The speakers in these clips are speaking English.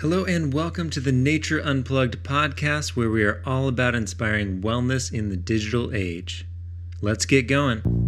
Hello, and welcome to the Nature Unplugged podcast, where we are all about inspiring wellness in the digital age. Let's get going.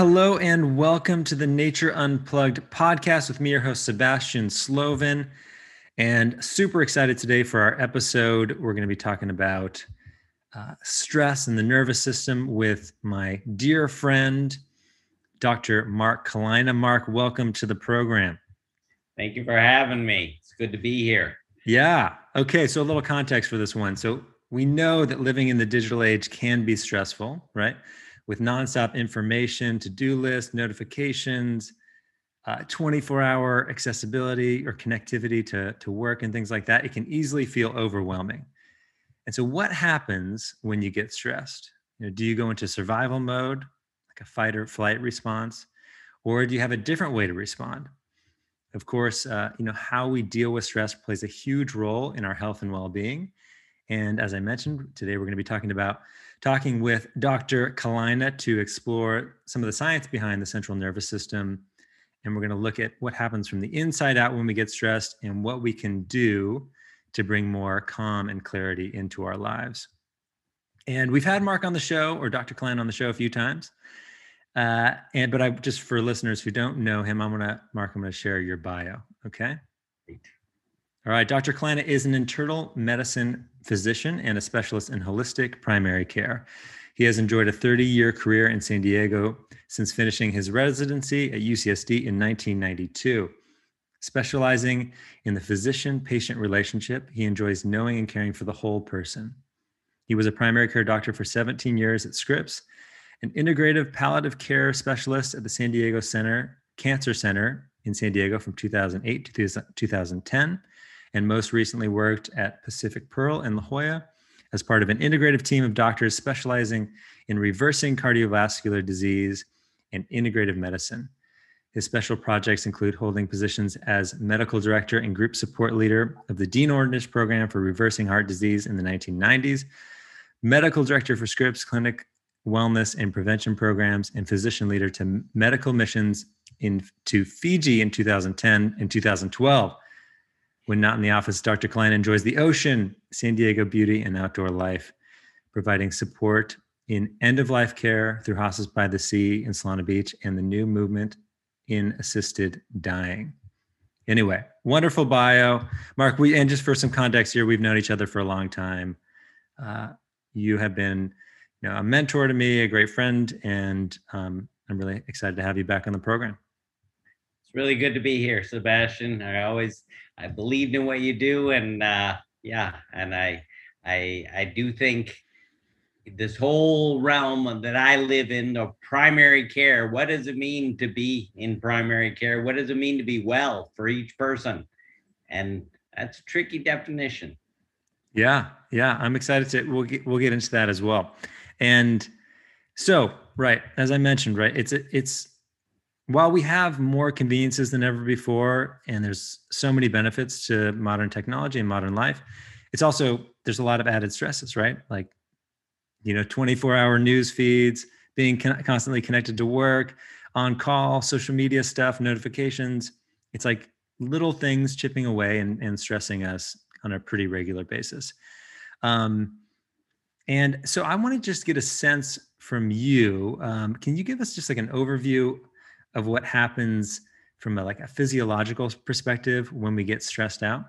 Hello, and welcome to the Nature Unplugged podcast with me, your host, Sebastian Slovin. And super excited today for our episode. We're going to be talking about uh, stress and the nervous system with my dear friend, Dr. Mark Kalina. Mark, welcome to the program. Thank you for having me. It's good to be here. Yeah. Okay. So, a little context for this one. So, we know that living in the digital age can be stressful, right? With nonstop information, to do lists, notifications, uh, 24 hour accessibility or connectivity to, to work and things like that, it can easily feel overwhelming. And so, what happens when you get stressed? You know, do you go into survival mode, like a fight or flight response, or do you have a different way to respond? Of course, uh, you know how we deal with stress plays a huge role in our health and well-being. And as I mentioned, today we're going to be talking about talking with Dr. Kalina to explore some of the science behind the central nervous system. And we're going to look at what happens from the inside out when we get stressed and what we can do to bring more calm and clarity into our lives. And we've had Mark on the show or Dr. Kalina on the show a few times. Uh, and but I just for listeners who don't know him, I'm gonna Mark, I'm gonna share your bio. Okay. Great. All right, Dr. Kalina is an internal medicine physician and a specialist in holistic primary care. He has enjoyed a 30 year career in San Diego since finishing his residency at UCSD in 1992. Specializing in the physician patient relationship, he enjoys knowing and caring for the whole person. He was a primary care doctor for 17 years at Scripps, an integrative palliative care specialist at the San Diego Center Cancer Center in San Diego from 2008 to 2010 and most recently worked at Pacific Pearl in La Jolla as part of an integrative team of doctors specializing in reversing cardiovascular disease and integrative medicine. His special projects include holding positions as medical director and group support leader of the Dean Ornish Program for Reversing Heart Disease in the 1990s, medical director for Scripps Clinic Wellness and Prevention Programs, and physician leader to medical missions in, to Fiji in 2010 and 2012. When not in the office, Dr. Kalina enjoys the ocean, San Diego beauty, and outdoor life, providing support in end of life care through Hospice by the Sea in Solana Beach and the new movement in assisted dying. Anyway, wonderful bio. Mark, we, and just for some context here, we've known each other for a long time. Uh, you have been you know, a mentor to me, a great friend, and um, I'm really excited to have you back on the program. It's really good to be here, Sebastian. I always I believed in what you do, and uh, yeah, and I I I do think this whole realm that I live in, the primary care. What does it mean to be in primary care? What does it mean to be well for each person? And that's a tricky definition. Yeah, yeah, I'm excited to. We'll get we'll get into that as well. And so, right, as I mentioned, right, it's it's while we have more conveniences than ever before and there's so many benefits to modern technology and modern life it's also there's a lot of added stresses right? Like you know 24 hour news feeds being con- constantly connected to work on call social media stuff notifications. It's like little things chipping away and, and stressing us on a pretty regular basis. Um, and so i want to just get a sense from you um, can you give us just like an overview of what happens from a, like a physiological perspective when we get stressed out?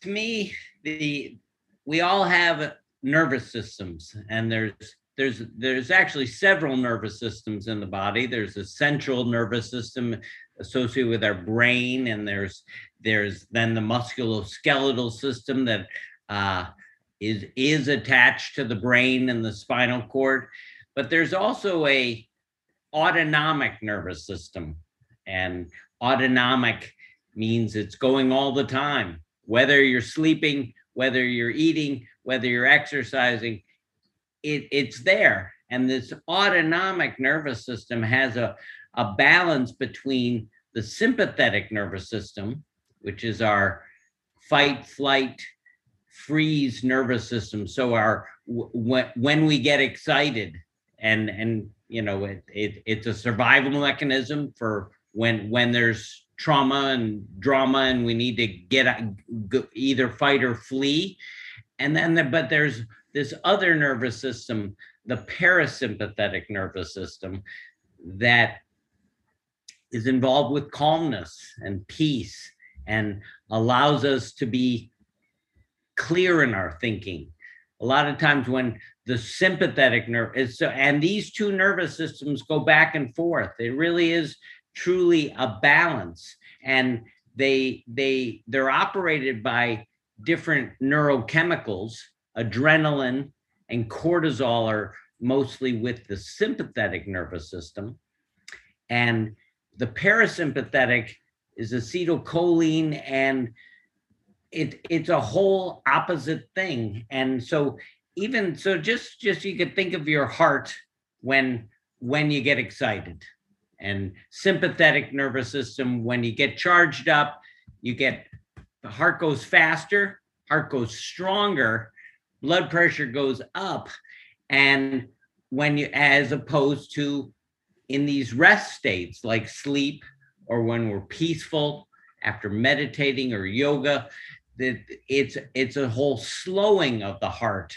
To me, the we all have nervous systems, and there's there's there's actually several nervous systems in the body. There's a central nervous system associated with our brain, and there's there's then the musculoskeletal system that uh, is is attached to the brain and the spinal cord. But there's also a autonomic nervous system. And autonomic means it's going all the time, whether you're sleeping, whether you're eating, whether you're exercising, it, it's there. And this autonomic nervous system has a, a balance between the sympathetic nervous system, which is our fight, flight, freeze nervous system. So our when when we get excited, and and you know it, it it's a survival mechanism for when when there's trauma and drama and we need to get either fight or flee. And then the, but there's this other nervous system the parasympathetic nervous system that is involved with calmness and peace and allows us to be clear in our thinking a lot of times when the sympathetic nerve is so and these two nervous systems go back and forth. It really is truly a balance and they they they're operated by different neurochemicals. Adrenaline and cortisol are mostly with the sympathetic nervous system and the parasympathetic is acetylcholine and it it's a whole opposite thing. And so even so just just you could think of your heart when when you get excited. And sympathetic nervous system when you get charged up you get the heart goes faster heart goes stronger blood pressure goes up. And when you as opposed to in these rest states like sleep or when we're peaceful after meditating or yoga that it's it's a whole slowing of the heart.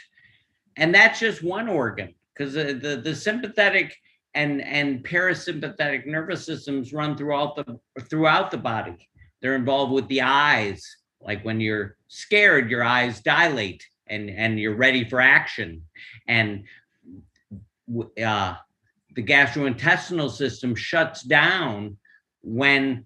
And that's just one organ because the, the, the sympathetic and and parasympathetic nervous systems run throughout the throughout the body. They're involved with the eyes like when you're scared your eyes dilate and and you're ready for action. And uh, the gastrointestinal system shuts down when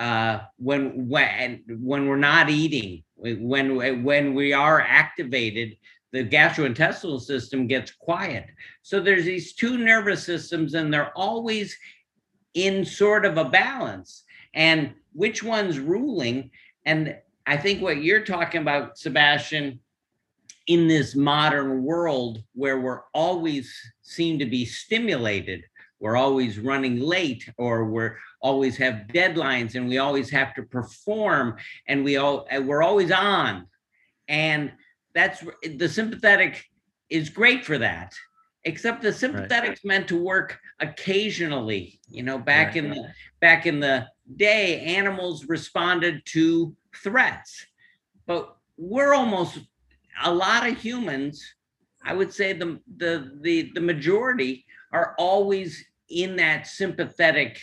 uh, when when when we're not eating, when when we are activated, the gastrointestinal system gets quiet. So there's these two nervous systems, and they're always in sort of a balance. And which one's ruling? And I think what you're talking about, Sebastian, in this modern world where we're always seem to be stimulated, we're always running late, or we're always have deadlines and we always have to perform and we all we're always on and that's the sympathetic is great for that except the sympathetic's right. meant to work occasionally you know back right. in the back in the day animals responded to threats but we're almost a lot of humans i would say the the the, the majority are always in that sympathetic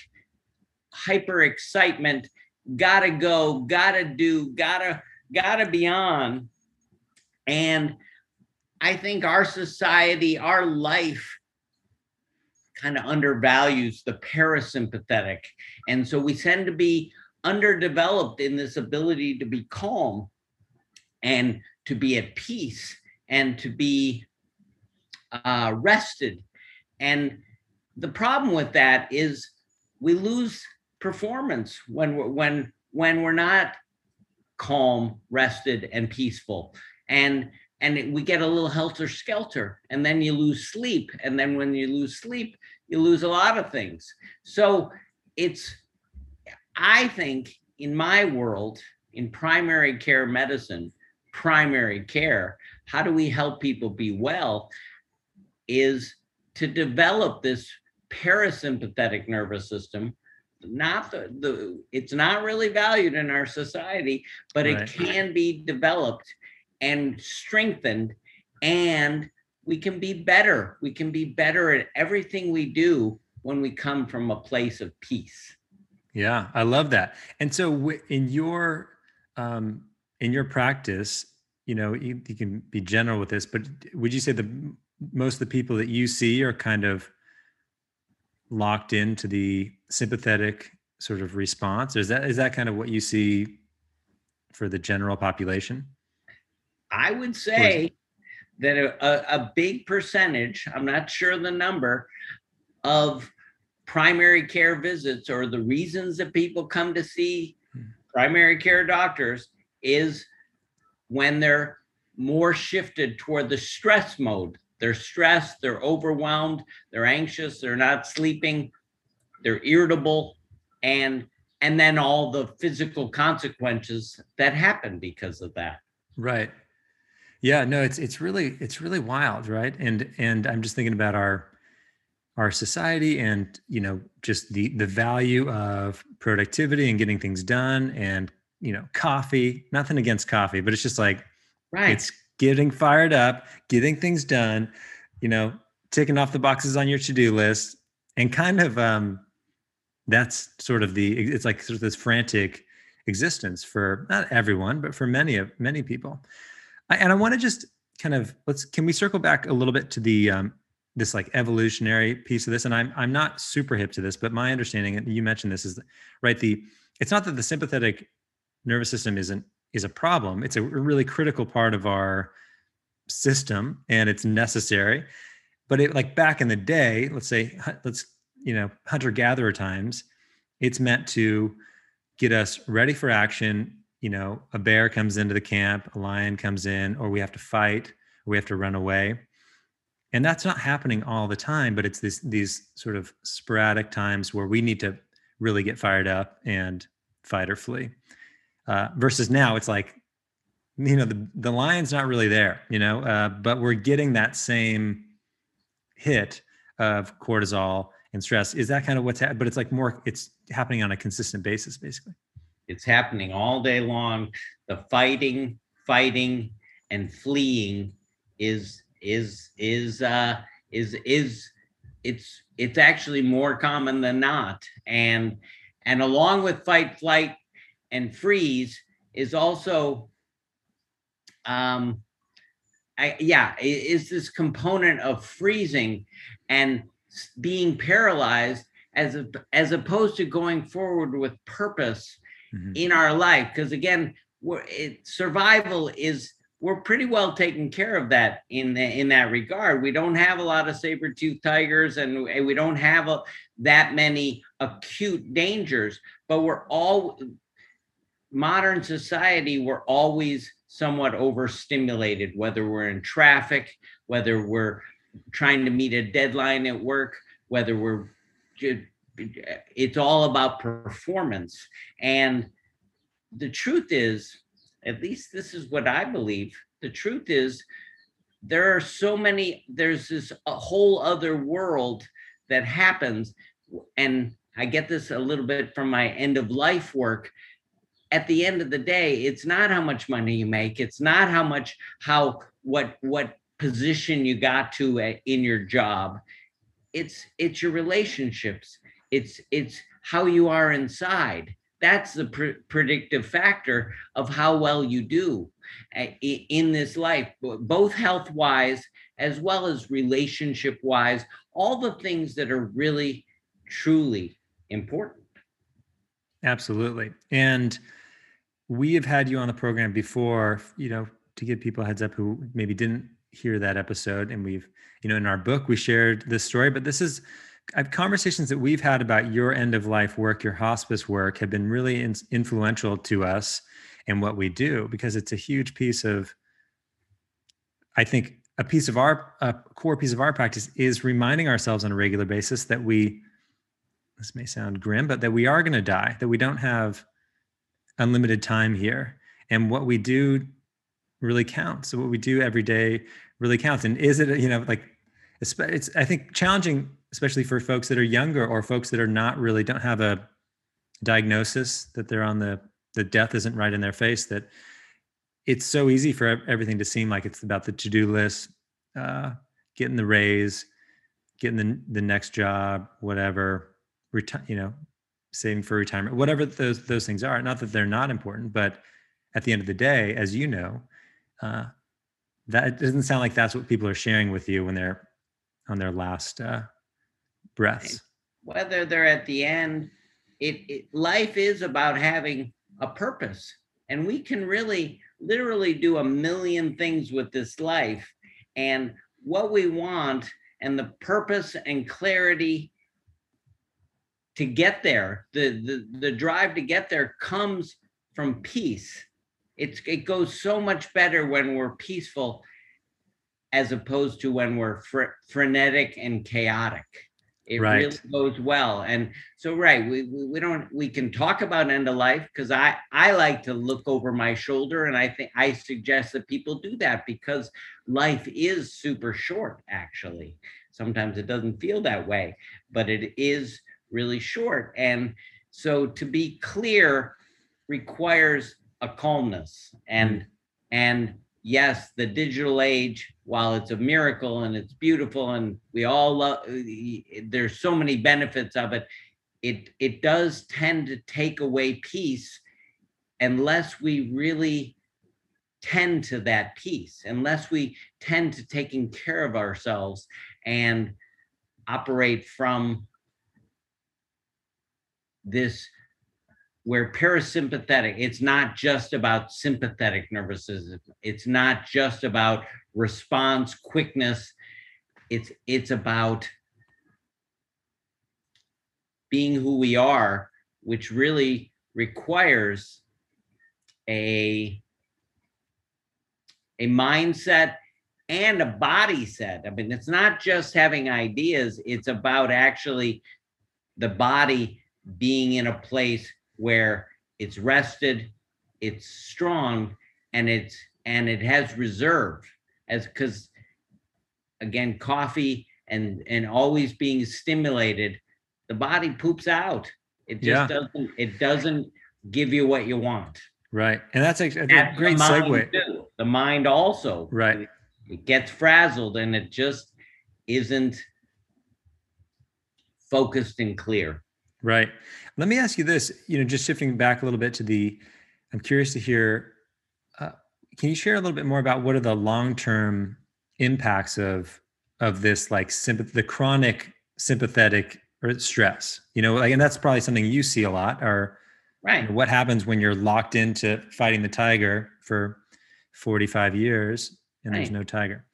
hyper excitement, gotta go, gotta do, gotta, gotta be on. And I think our society, our life kind of undervalues the parasympathetic. And so we tend to be underdeveloped in this ability to be calm and to be at peace and to be uh, rested. And the problem with that is we lose performance when we're when when we're not calm rested and peaceful. And and we get a little helter skelter and then you lose sleep. And then when you lose sleep you lose a lot of things. So it's i think in my world in primary care medicine primary care. How do we help people be well is to develop this parasympathetic nervous system. Not the, the it's not really valued in our society but right. it can be developed and strengthened and we can be better. We can be better at everything we do when we come from a place of peace. Yeah i love that. And so in your um in your practice you know you, you can be general with this but would you say the most of the people that you see are kind of locked into the sympathetic sort of response? Is that is that kind of what you see for the general population? I would say that a, a big percentage, I'm not sure the number, of primary care visits or the reasons that people come to see hmm. primary care doctors is when they're more shifted toward the stress mode they're stressed, they're overwhelmed, they're anxious, they're not sleeping, they're irritable, and and then all the physical consequences that happen because of that. Right. Yeah, no, it's it's really it's really wild, right? And and I'm just thinking about our our society and you know just the the value of productivity and getting things done and you know coffee nothing against coffee but it's just like Right. it's getting fired up getting things done you know ticking off the boxes on your to-do list and kind of um that's sort of the it's like sort of this frantic existence for not everyone but for many of many people I, and i want to just kind of let's can we circle back a little bit to the um this like evolutionary piece of this and i'm i'm not super hip to this but my understanding and you mentioned this is right the it's not that the sympathetic nervous system isn't is a problem. It's a really critical part of our system and it's necessary. But it like back in the day let's say let's you know hunter gatherer times it's meant to get us ready for action. You know a bear comes into the camp a lion comes in or we have to fight or we have to run away. And that's not happening all the time but it's this these sort of sporadic times where we need to really get fired up and fight or flee uh, versus now it's like you know the, the lion's not really there you know uh, but we're getting that same hit of cortisol and stress is that kind of what's happening but it's like more it's happening on a consistent basis basically It's happening all day long. The fighting, fighting, and fleeing is is is uh is is it's it's actually more common than not. And and along with fight, flight, and freeze is also um I, yeah, is this component of freezing and being paralyzed as a, as opposed to going forward with purpose Mhm. in our life because again we're it, survival is we're pretty well taken care of that in the, in that regard we don't have a lot of saber tooth tigers and we- we don't have a, that many acute dangers but we're all modern society we're always somewhat overstimulated whether we're in traffic whether we're trying to meet a deadline at work whether we're it's all about performance. And the truth is at least this is what i believe the truth is there are so many there's this a whole other world that happens. And i get this a little bit from my end of life work at the end of the day it's not how much money you make it's not how much how what what position you got to a- in your job. It's it's your relationships. It's it's how you are inside. That's the pr- predictive factor of how well you do uh, in this life both health wise as well as relationship wise all the things that are really truly important. Absolutely. And we have had you on the program before, you know, to give people heads up who maybe didn't hear that episode. And we've, you know, in our book, we shared this story, but this is uh, conversations that we've had about your end of life work, your hospice work have been really in, influential to us and what we do because it's a huge piece of, I think, a piece of our, a core piece of our practice is reminding ourselves on a regular basis that we, this may sound grim, but that we are going to die, that we don't have unlimited time here. And what we do really counts. So what we do every day really counts. And is it, you know, like it's, I think challenging, especially for folks that are younger or folks that are not really don't have a diagnosis that they're on the the death isn't right in their face that it's so easy for everything to seem like it's about the to-do list, uh, getting the raise, getting the the next job, whatever, reti- you know, saving for retirement, whatever those those things are. Not that they're not important, but at the end of the day, as you know, uh, that doesn't sound like that's what people are sharing with you when they're on their last uh, breaths. whether they're at the end it, it life is about having a purpose and we can really literally do a million things with this life and what we want and the purpose and clarity to get there the the, the drive to get there comes from peace it's it goes so much better when we're peaceful as opposed to when we're fre- frenetic and chaotic. It Right. really goes well. And so, right, we, we, we don't, we can talk about end of life because I, I like to look over my shoulder and I think I suggest that people do that because life is super short, actually. Sometimes it doesn't feel that way, but it is really short. And so to be clear requires a calmness and mm. and yes the digital age while it's a miracle and it's beautiful and we all love uh, there's so many benefits of it it it does tend to take away peace unless we really tend to that peace unless we tend to taking care of ourselves and operate from this where parasympathetic it's not just about sympathetic nervous system it's not just about response quickness. It's it's about being who we are which really requires a a mindset and a body set. I mean it's not just having ideas. It's about actually the body being in a place where it's rested, it's strong, and it's and it has reserve as because again, coffee and and always being stimulated, the body poops out. It just Yeah. doesn't it doesn't give you what you want. Right. And that's a That's the great mind segue. too. The mind also. Right. It gets frazzled and it just isn't focused and clear. Right. Let me ask you this, you know, just shifting back a little bit to the, I'm curious to hear, uh, can you share a little bit more about what are the long-term impacts of, of this like sympath- the chronic sympathetic or stress, you know, like, and that's probably something you see a lot or you Right. know, what happens when you're locked into fighting the tiger for 45 years and there's no tiger.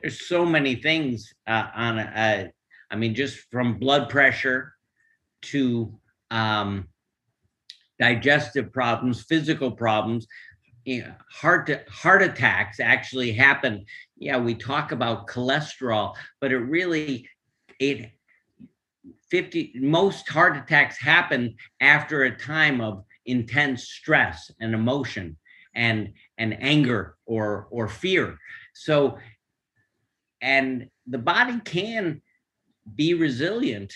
there's so many things uh, on uh, i mean just from blood pressure to um, digestive problems physical problems you know, heart heart attacks actually happen. Yeah we talk about cholesterol but it really it 50 most heart attacks happen after a time of intense stress and emotion and and anger or or fear. So and the body can be resilient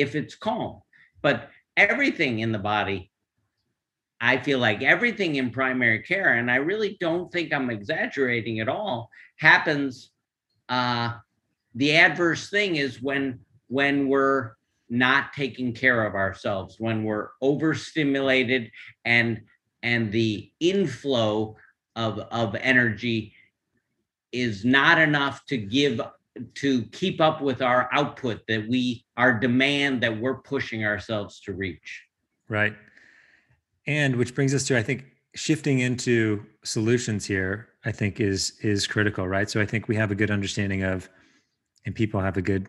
if it's calm. But everything in the body i feel like everything in primary care and i really don't think i'm exaggerating at all happens uh the adverse thing is when when we're not taking care of ourselves when we're overstimulated and and the inflow of of energy is not enough to give to keep up with our output that we our demand that we're pushing ourselves to reach Right. And which brings us to, I think, shifting into solutions here, I think is is critical, right? So I think we have a good understanding of, and people have a good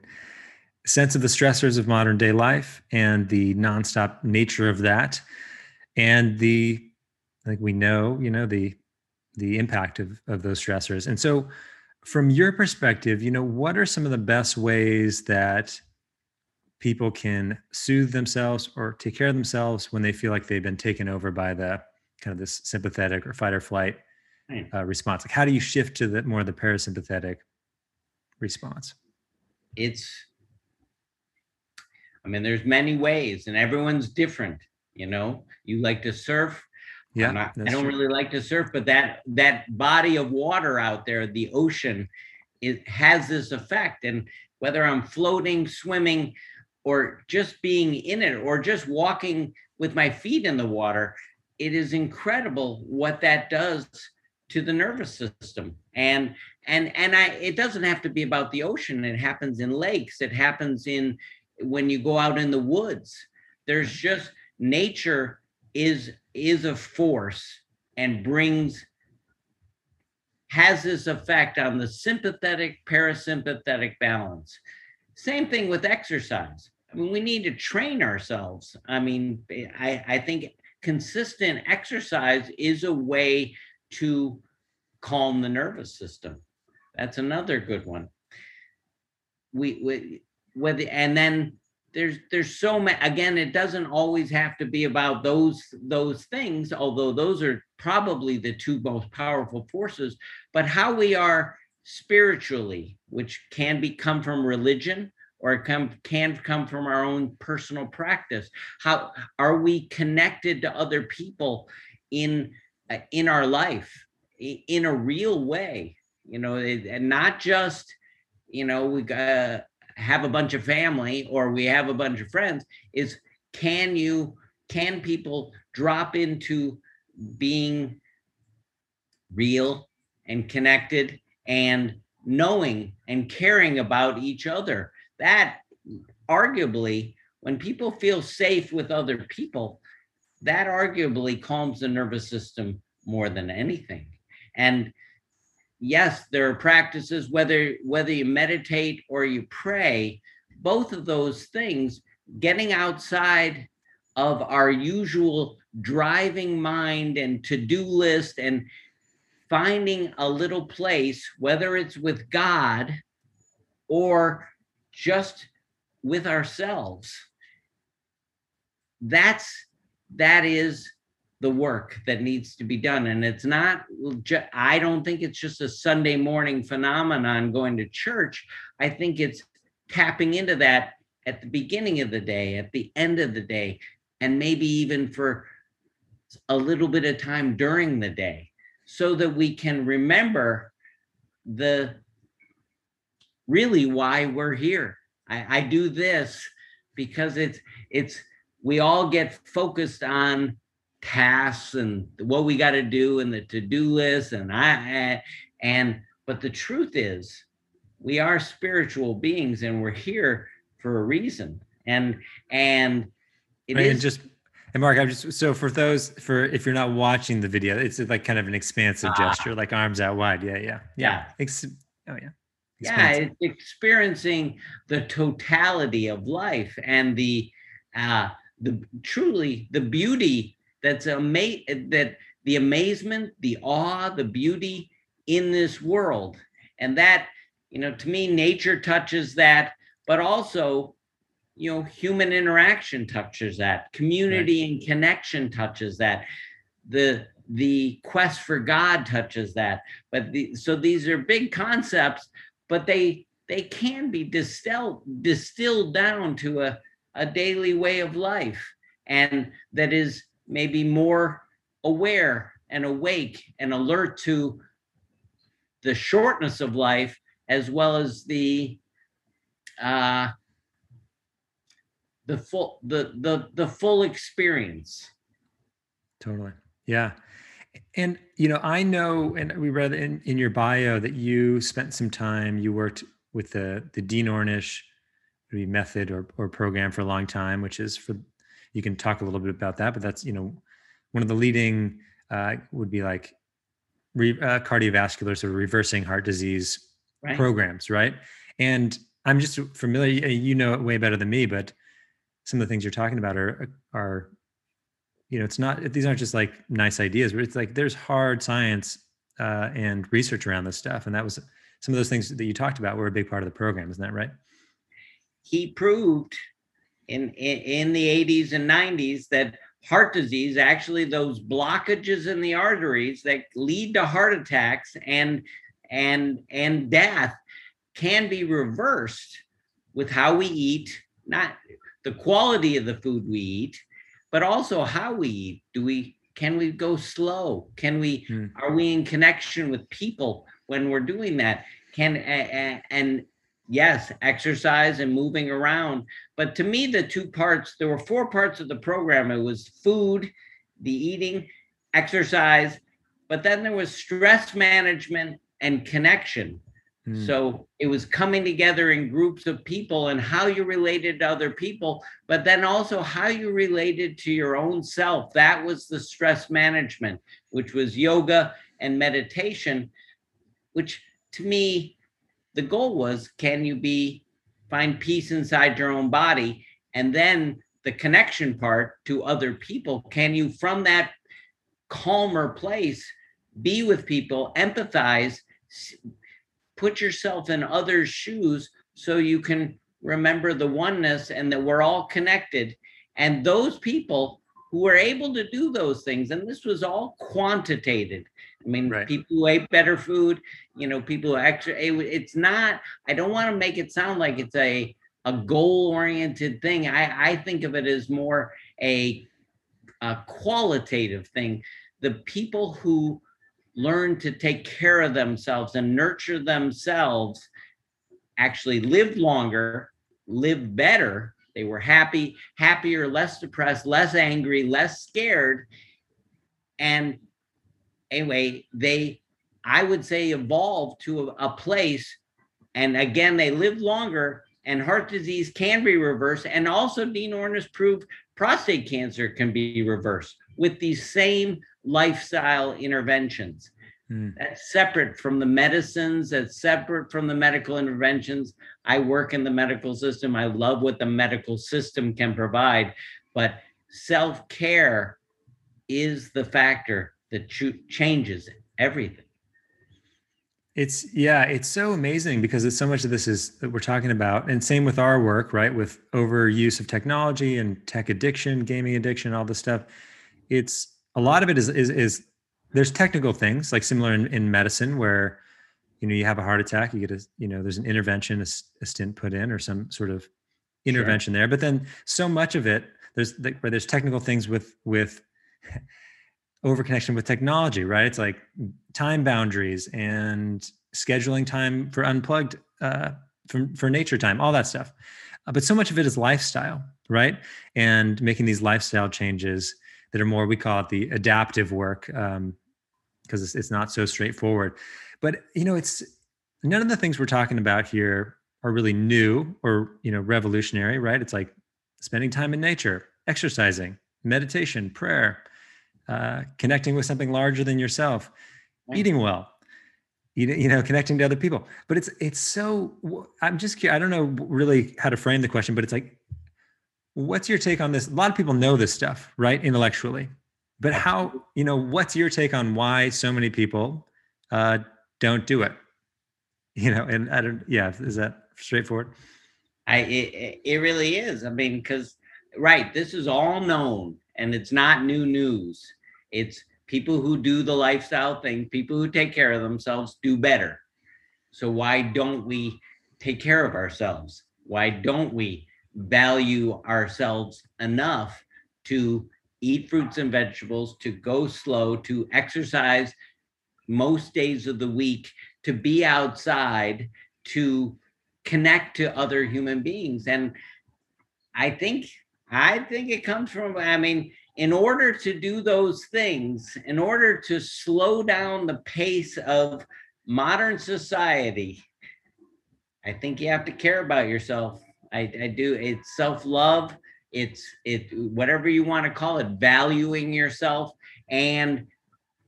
sense of the stressors of modern day life and the nonstop nature of that, and the I think we know, you know, the the impact of of those stressors. And so, from your perspective, you know, what are some of the best ways that people can soothe themselves or take care of themselves when they feel like they've been taken over by the kind of this sympathetic or fight or flight uh, response? Like how do you shift to the more of the parasympathetic response? It's i mean there's many ways and everyone's different you know? You like to surf yeah not- I don't true. really like to surf, but that that body of water out there, the ocean, it has this effect. And whether I'm floating, swimming, or just being in it, or just walking with my feet in the water, it is incredible what that does to the nervous system. And and and I it doesn't have to be about the ocean. It happens in lakes. It happens in when you go out in the woods. There's just nature is is a force and brings has this effect on the sympathetic parasympathetic balance. Same thing with exercise. I mean we need to train ourselves. I mean i i think consistent exercise is a way to calm the nervous system. That's another good one. We, we with and then there's there's so many again it doesn't always have to be about those those things although those are probably the two most powerful forces but how we are spiritually which can be come from religion or come, can come from our own personal practice. How are we connected to other people in uh, in our life in a real way? You know and not just you know we uh, have a bunch of family or we have a bunch of friends is can you can people drop into being real and connected and knowing and caring about each other? That arguably when people feel safe with other people that arguably calms the nervous system more than anything. And yes there are practices whether whether you meditate or you pray both of those things getting outside of our usual driving mind and to-do list and finding a little place whether it's with god or just with ourselves. That's that is the work that needs to be done. And it's not i don't think it's just a sunday morning phenomenon going to church. I think it's tapping into that at the beginning of the day at the end of the day and maybe even for a little bit of time during the day so that we can remember the really why we're here. I, I do this because it's it's we all get focused on tasks and what we got to do and the to-do list and I and but the truth is we are spiritual beings and we're here for a reason and and it right, is, and just and Mark, I'm just so for those for if you're not watching the video, it's like kind of an expansive uh, gesture, like arms out wide. Yeah, yeah, yeah. yeah. oh yeah. Expansive. Yeah, it's experiencing the totality of life and the uh the truly the beauty that's ama- that the amazement, the awe, the beauty in this world. And that, you know, to me, nature touches that, but also, you know, human interaction touches that, community right. and connection touches that. The the quest for God touches that. But the, so these are big concepts, but they they can be distilled distilled down to a, a daily way of life and that is maybe more aware and awake and alert to the shortness of life as well as the uh, the full the the the full experience. Totally. Yeah. And you know i know and we read in, in your bio that you spent some time you worked with the the dean ornish method or, or program for a long time which is for you can talk a little bit about that but that's you know one of the leading uh, would be like re, uh, cardiovascular sort of reversing heart disease right. programs right and i'm just familiar you know it way better than me but some of the things you're talking about are are you know it's not these aren't just like nice ideas but it's like there's hard science uh, and research around this stuff and that was some of those things that you talked about were a big part of the program isn't that right he proved in, in, in the 80s and 90s that heart disease actually those blockages in the arteries that lead to heart attacks and and and death can be reversed with how we eat not the quality of the food we eat but also how we eat do we can we go slow can we hmm. are we in connection with people when we're doing that can uh, and yes, exercise and moving around. But to me, the two parts, there were four parts of the program. It was food, the eating, exercise, but then there was stress management and connection. Hmm. So it was coming together in groups of people and how you related to other people, but then also how you related to your own self. That was the stress management, which was yoga and meditation, which to me the goal was can you be find peace inside your own body and then the connection part to other people can you from that calmer place be with people empathize put yourself in others' shoes so you can remember the oneness and that we're all connected. And those people who were able to do those things, and this was all quantitated. I mean, Right. people who ate better food, you know, people who actually, it- it's not, I don't want to make it sound like it's a, a goal oriented thing. I, I think of it as more a, a qualitative thing. The people who learn to take care of themselves and nurture themselves actually lived longer, lived better. They were happy, happier, less depressed, less angry, less scared. And anyway, they, I would say, evolved to a, a place. And again, they lived longer, and heart disease can be reversed. And also, Dean Ornish proved prostate cancer can be reversed with these same lifestyle interventions. Hmm. That's separate from the medicines, that's separate from the medical interventions. I work in the medical system. I love what the medical system can provide, but self care is the factor that changes everything. It's yeah, it's so amazing because it's so much of this is that we're talking about, and same with our work, right? With overuse of technology and tech addiction, gaming addiction, all this stuff. It's a lot of it is is is there's technical things like similar in, in medicine where you know you have a heart attack, you get a you know there's an intervention, a stent put in, or some sort of intervention there. But then so much of it there's the, where there's technical things with with overconnection with technology, right? It's like time boundaries and scheduling time for unplugged uh, for, for nature time, all that stuff. Uh, but so much of it is lifestyle, right? And making these lifestyle changes that are more, we call it the adaptive work, um, because it's, it's not so straightforward. But you know, it's none of the things we're talking about here are really new or you know revolutionary, right? It's like spending time in nature, exercising, meditation, prayer, uh, connecting with something larger than yourself, Right. eating well, eating, you know, connecting to other people. But it's it's so. I'm just curious. I don't know really how to frame the question, but it's like, what's your take on this? A lot of people know this stuff, right, intellectually, but how you know what's your take on why so many people uh, don't do it? You know, and I don't. Yeah, is that straightforward? I it- it really is. I mean, because right, this is all known and it's not new news. It's people who do the lifestyle thing, people who take care of themselves do better. So why don't we take care of ourselves? Why don't we value ourselves enough to eat fruits and vegetables, to go slow, to exercise most days of the week, to be outside, to connect to other human beings and i think i think it comes from i mean in order to do those things in order to slow down the pace of modern society i think you have to care about yourself. I, I do. It's self-love. It's it whatever you want to call it valuing yourself. And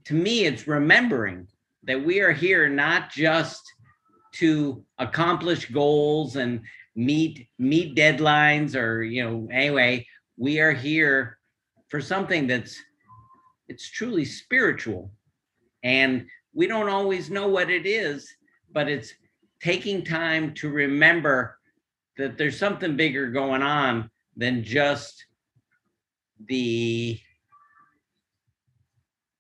to me it's remembering that we are here not just to accomplish goals and meet meet deadlines or you know anyway we are here for something that's it's truly spiritual and we don't always know what it is but it's taking time to remember that there's something bigger going on than just the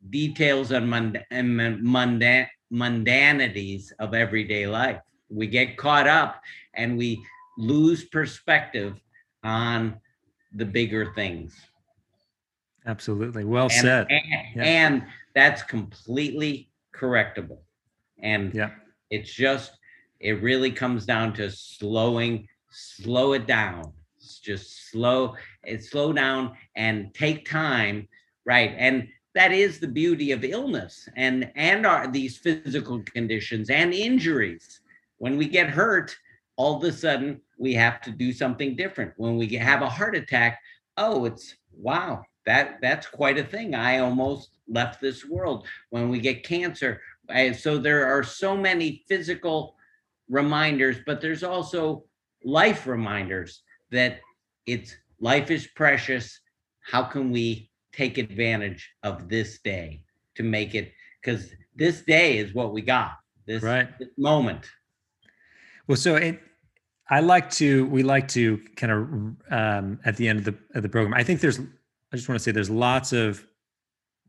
details and mund- and mun- mundanities of everyday life. We get caught up and we lose perspective on the bigger things. Absolutely. Well And, said. and, Yeah. and that's completely correctable. And Yeah. it's just, it really comes down to slowing, slow it down. It's just slow, it slow down and take time, right? And that is the beauty of illness and and our these physical conditions and injuries. When we get hurt, all of a sudden we have to do something different. When we have a heart attack, oh, it's wow, that that's quite a thing. I almost left this world. When we get cancer, I, so there are so many physical reminders, but there's also life reminders that it's life is precious. How can we take advantage of this day to make it? Because this day is what we got. This, Right. this moment. Well, so it, I like to, we like to kind of um, at the end of the of the program. I think there's, I just want to say there's lots of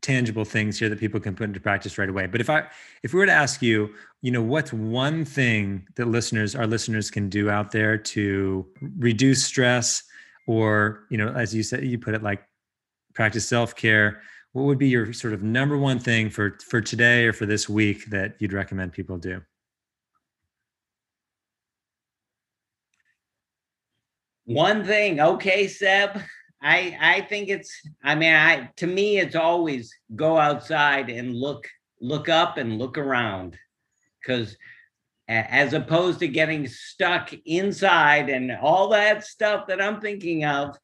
tangible things here that people can put into practice right away. But if I, if we were to ask you, you know, what's one thing that listeners, our listeners, can do out there to reduce stress, or you know, as you said, you put it like practice self care. What would be your sort of number one thing for for today or for this week that you'd recommend people do? One thing, okay, Seb. I I think it's. I mean, I to me, it's always go outside and look look up and look around, because as opposed to getting stuck inside and all that stuff that I'm thinking of,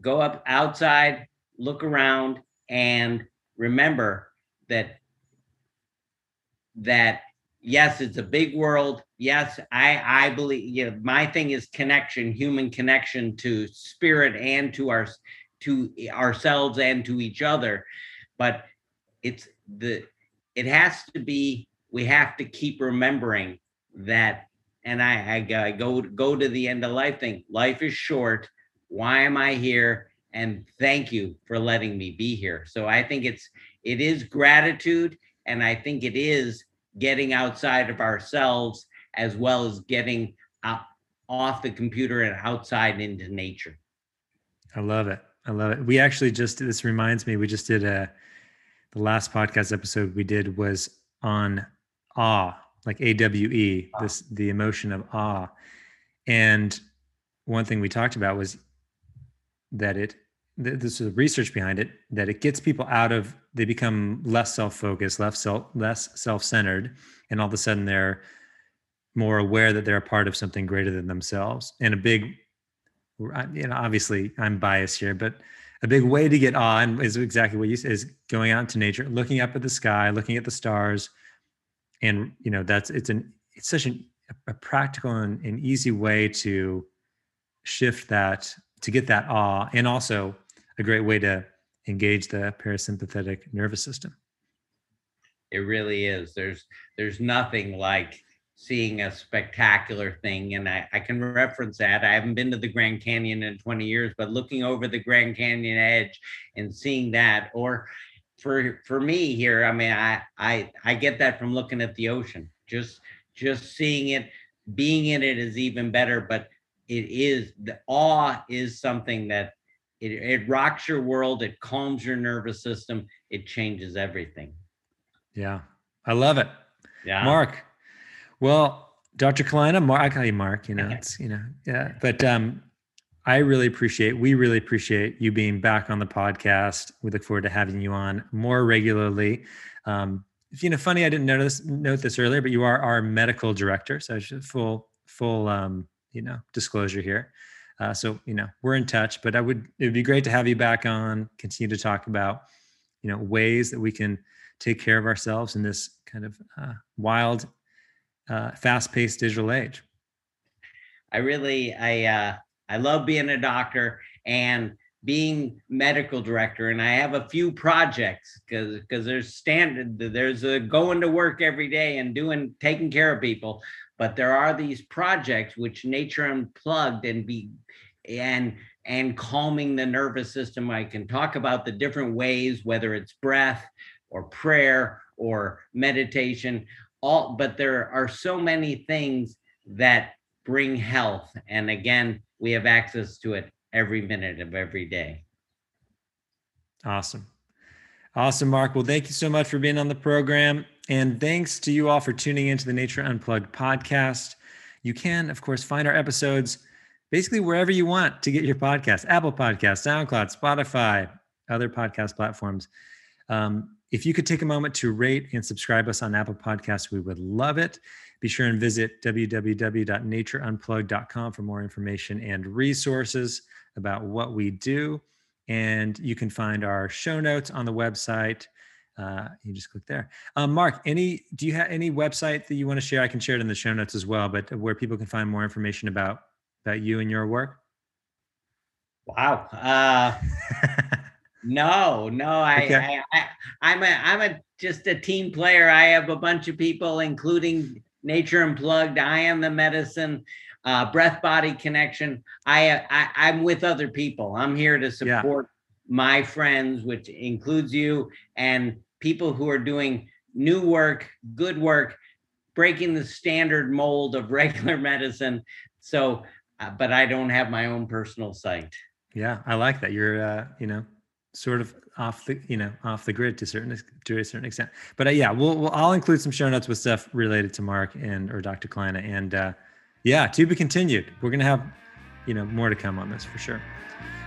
go up outside, look around, and remember that that yes, it's a big world. Yes, I I believe you know, my thing is connection, human connection to spirit and to our to ourselves and to each other. But it's the it has to be we have to keep remembering that and I, I, I go go to the end of life thing. Life is short. Why am I here? And thank you for letting me be here. So I think it's it is gratitude, and I think it is getting outside of ourselves as well as getting out, off the computer and outside into nature. I love it. I love it. We actually just this reminds me we just did a the last podcast episode we did was on awe, like A W E, this the emotion of awe. And one thing we talked about was that it this is the research behind it that it gets people out of they become less self-focused less self less self-centered and all of a sudden they're more aware that they're a part of something greater than themselves. And a big you know obviously i'm biased here but a big way to get on is exactly what you said is going out into nature looking up at the sky looking at the stars. And you know that's it's an it's such an, a practical and an easy way to shift that to get that awe and also a great way to engage the parasympathetic nervous system. It really is. There's there's nothing like seeing a spectacular thing. And I, I can reference that. I haven't been to the Grand Canyon in 20 years, but looking over the Grand Canyon edge and seeing that, or for for me here, I mean, I I I get that from looking at the ocean. Just just seeing it, being in it is even better. But it is the awe is something that it, it rocks your world it calms your nervous system it changes everything. Yeah i love it. Yeah. Mark well dr kalina mark i call you mark you know it's you know yeah but um i really appreciate we really appreciate you being back on the podcast. We look forward to having you on more regularly. Um you know funny i didn't notice note this earlier but you are our medical director so full full um you know disclosure here uh, so you know we're in touch, but I would it would be great to have you back on, continue to talk about you know ways that we can take care of ourselves in this kind of uh, wild, uh, fast-paced digital age. I really I uh, I love being a doctor and being medical director and i have a few projects because because there's standard there's a going to work every day and doing taking care of people but there are these projects which nature unplugged and be and and calming the nervous system. I can talk about the different ways whether it's breath or prayer or meditation all but there are so many things that bring health. And again we have access to it every minute of every day. Awesome. Awesome mark. Well thank you so much for being on the program and thanks to you all for tuning into the Nature Unplugged podcast. You can, of course, find our episodes basically wherever you want to get your podcast Apple Podcasts, SoundCloud, Spotify, other podcast platforms. Um, if you could take a moment to rate and subscribe us on Apple Podcasts, we would love it. Be sure and visit www.natureunplugged.com for more information and resources about what we do. And you can find our show notes on the website uh, you just click there. Um, Mark, any do you have any website that you want to share? I can share it in the show notes as well, but where people can find more information about about you and your work. Wow. Uh, no, no, I, okay. I, I, I'm a I'm a just a team player. I have a bunch of people, including Nature Unplugged. I am the medicine. Uh, breath body connection. I, I I'm with other people. I'm here to Yeah. My friends, which includes you and people who are doing new work, good work, breaking the standard mold of regular medicine. So, uh, but I don't have my own personal site. Yeah, I like that. You're, uh, you know, sort of off the, you know, off the grid to certain to a certain extent. But uh, yeah, we'll, we'll I'll include some show notes with stuff related to Mark and or Dr. Kalina, and uh, yeah, to be continued. We're gonna have, you know, more to come on this for sure.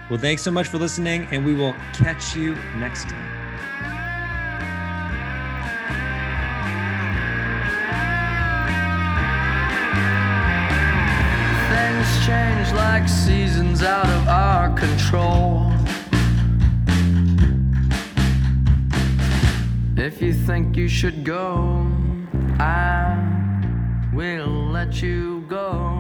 Well, thanks so much for listening, and we will catch you next time. Things change like seasons out of our control. If you think you should go, I will let you go.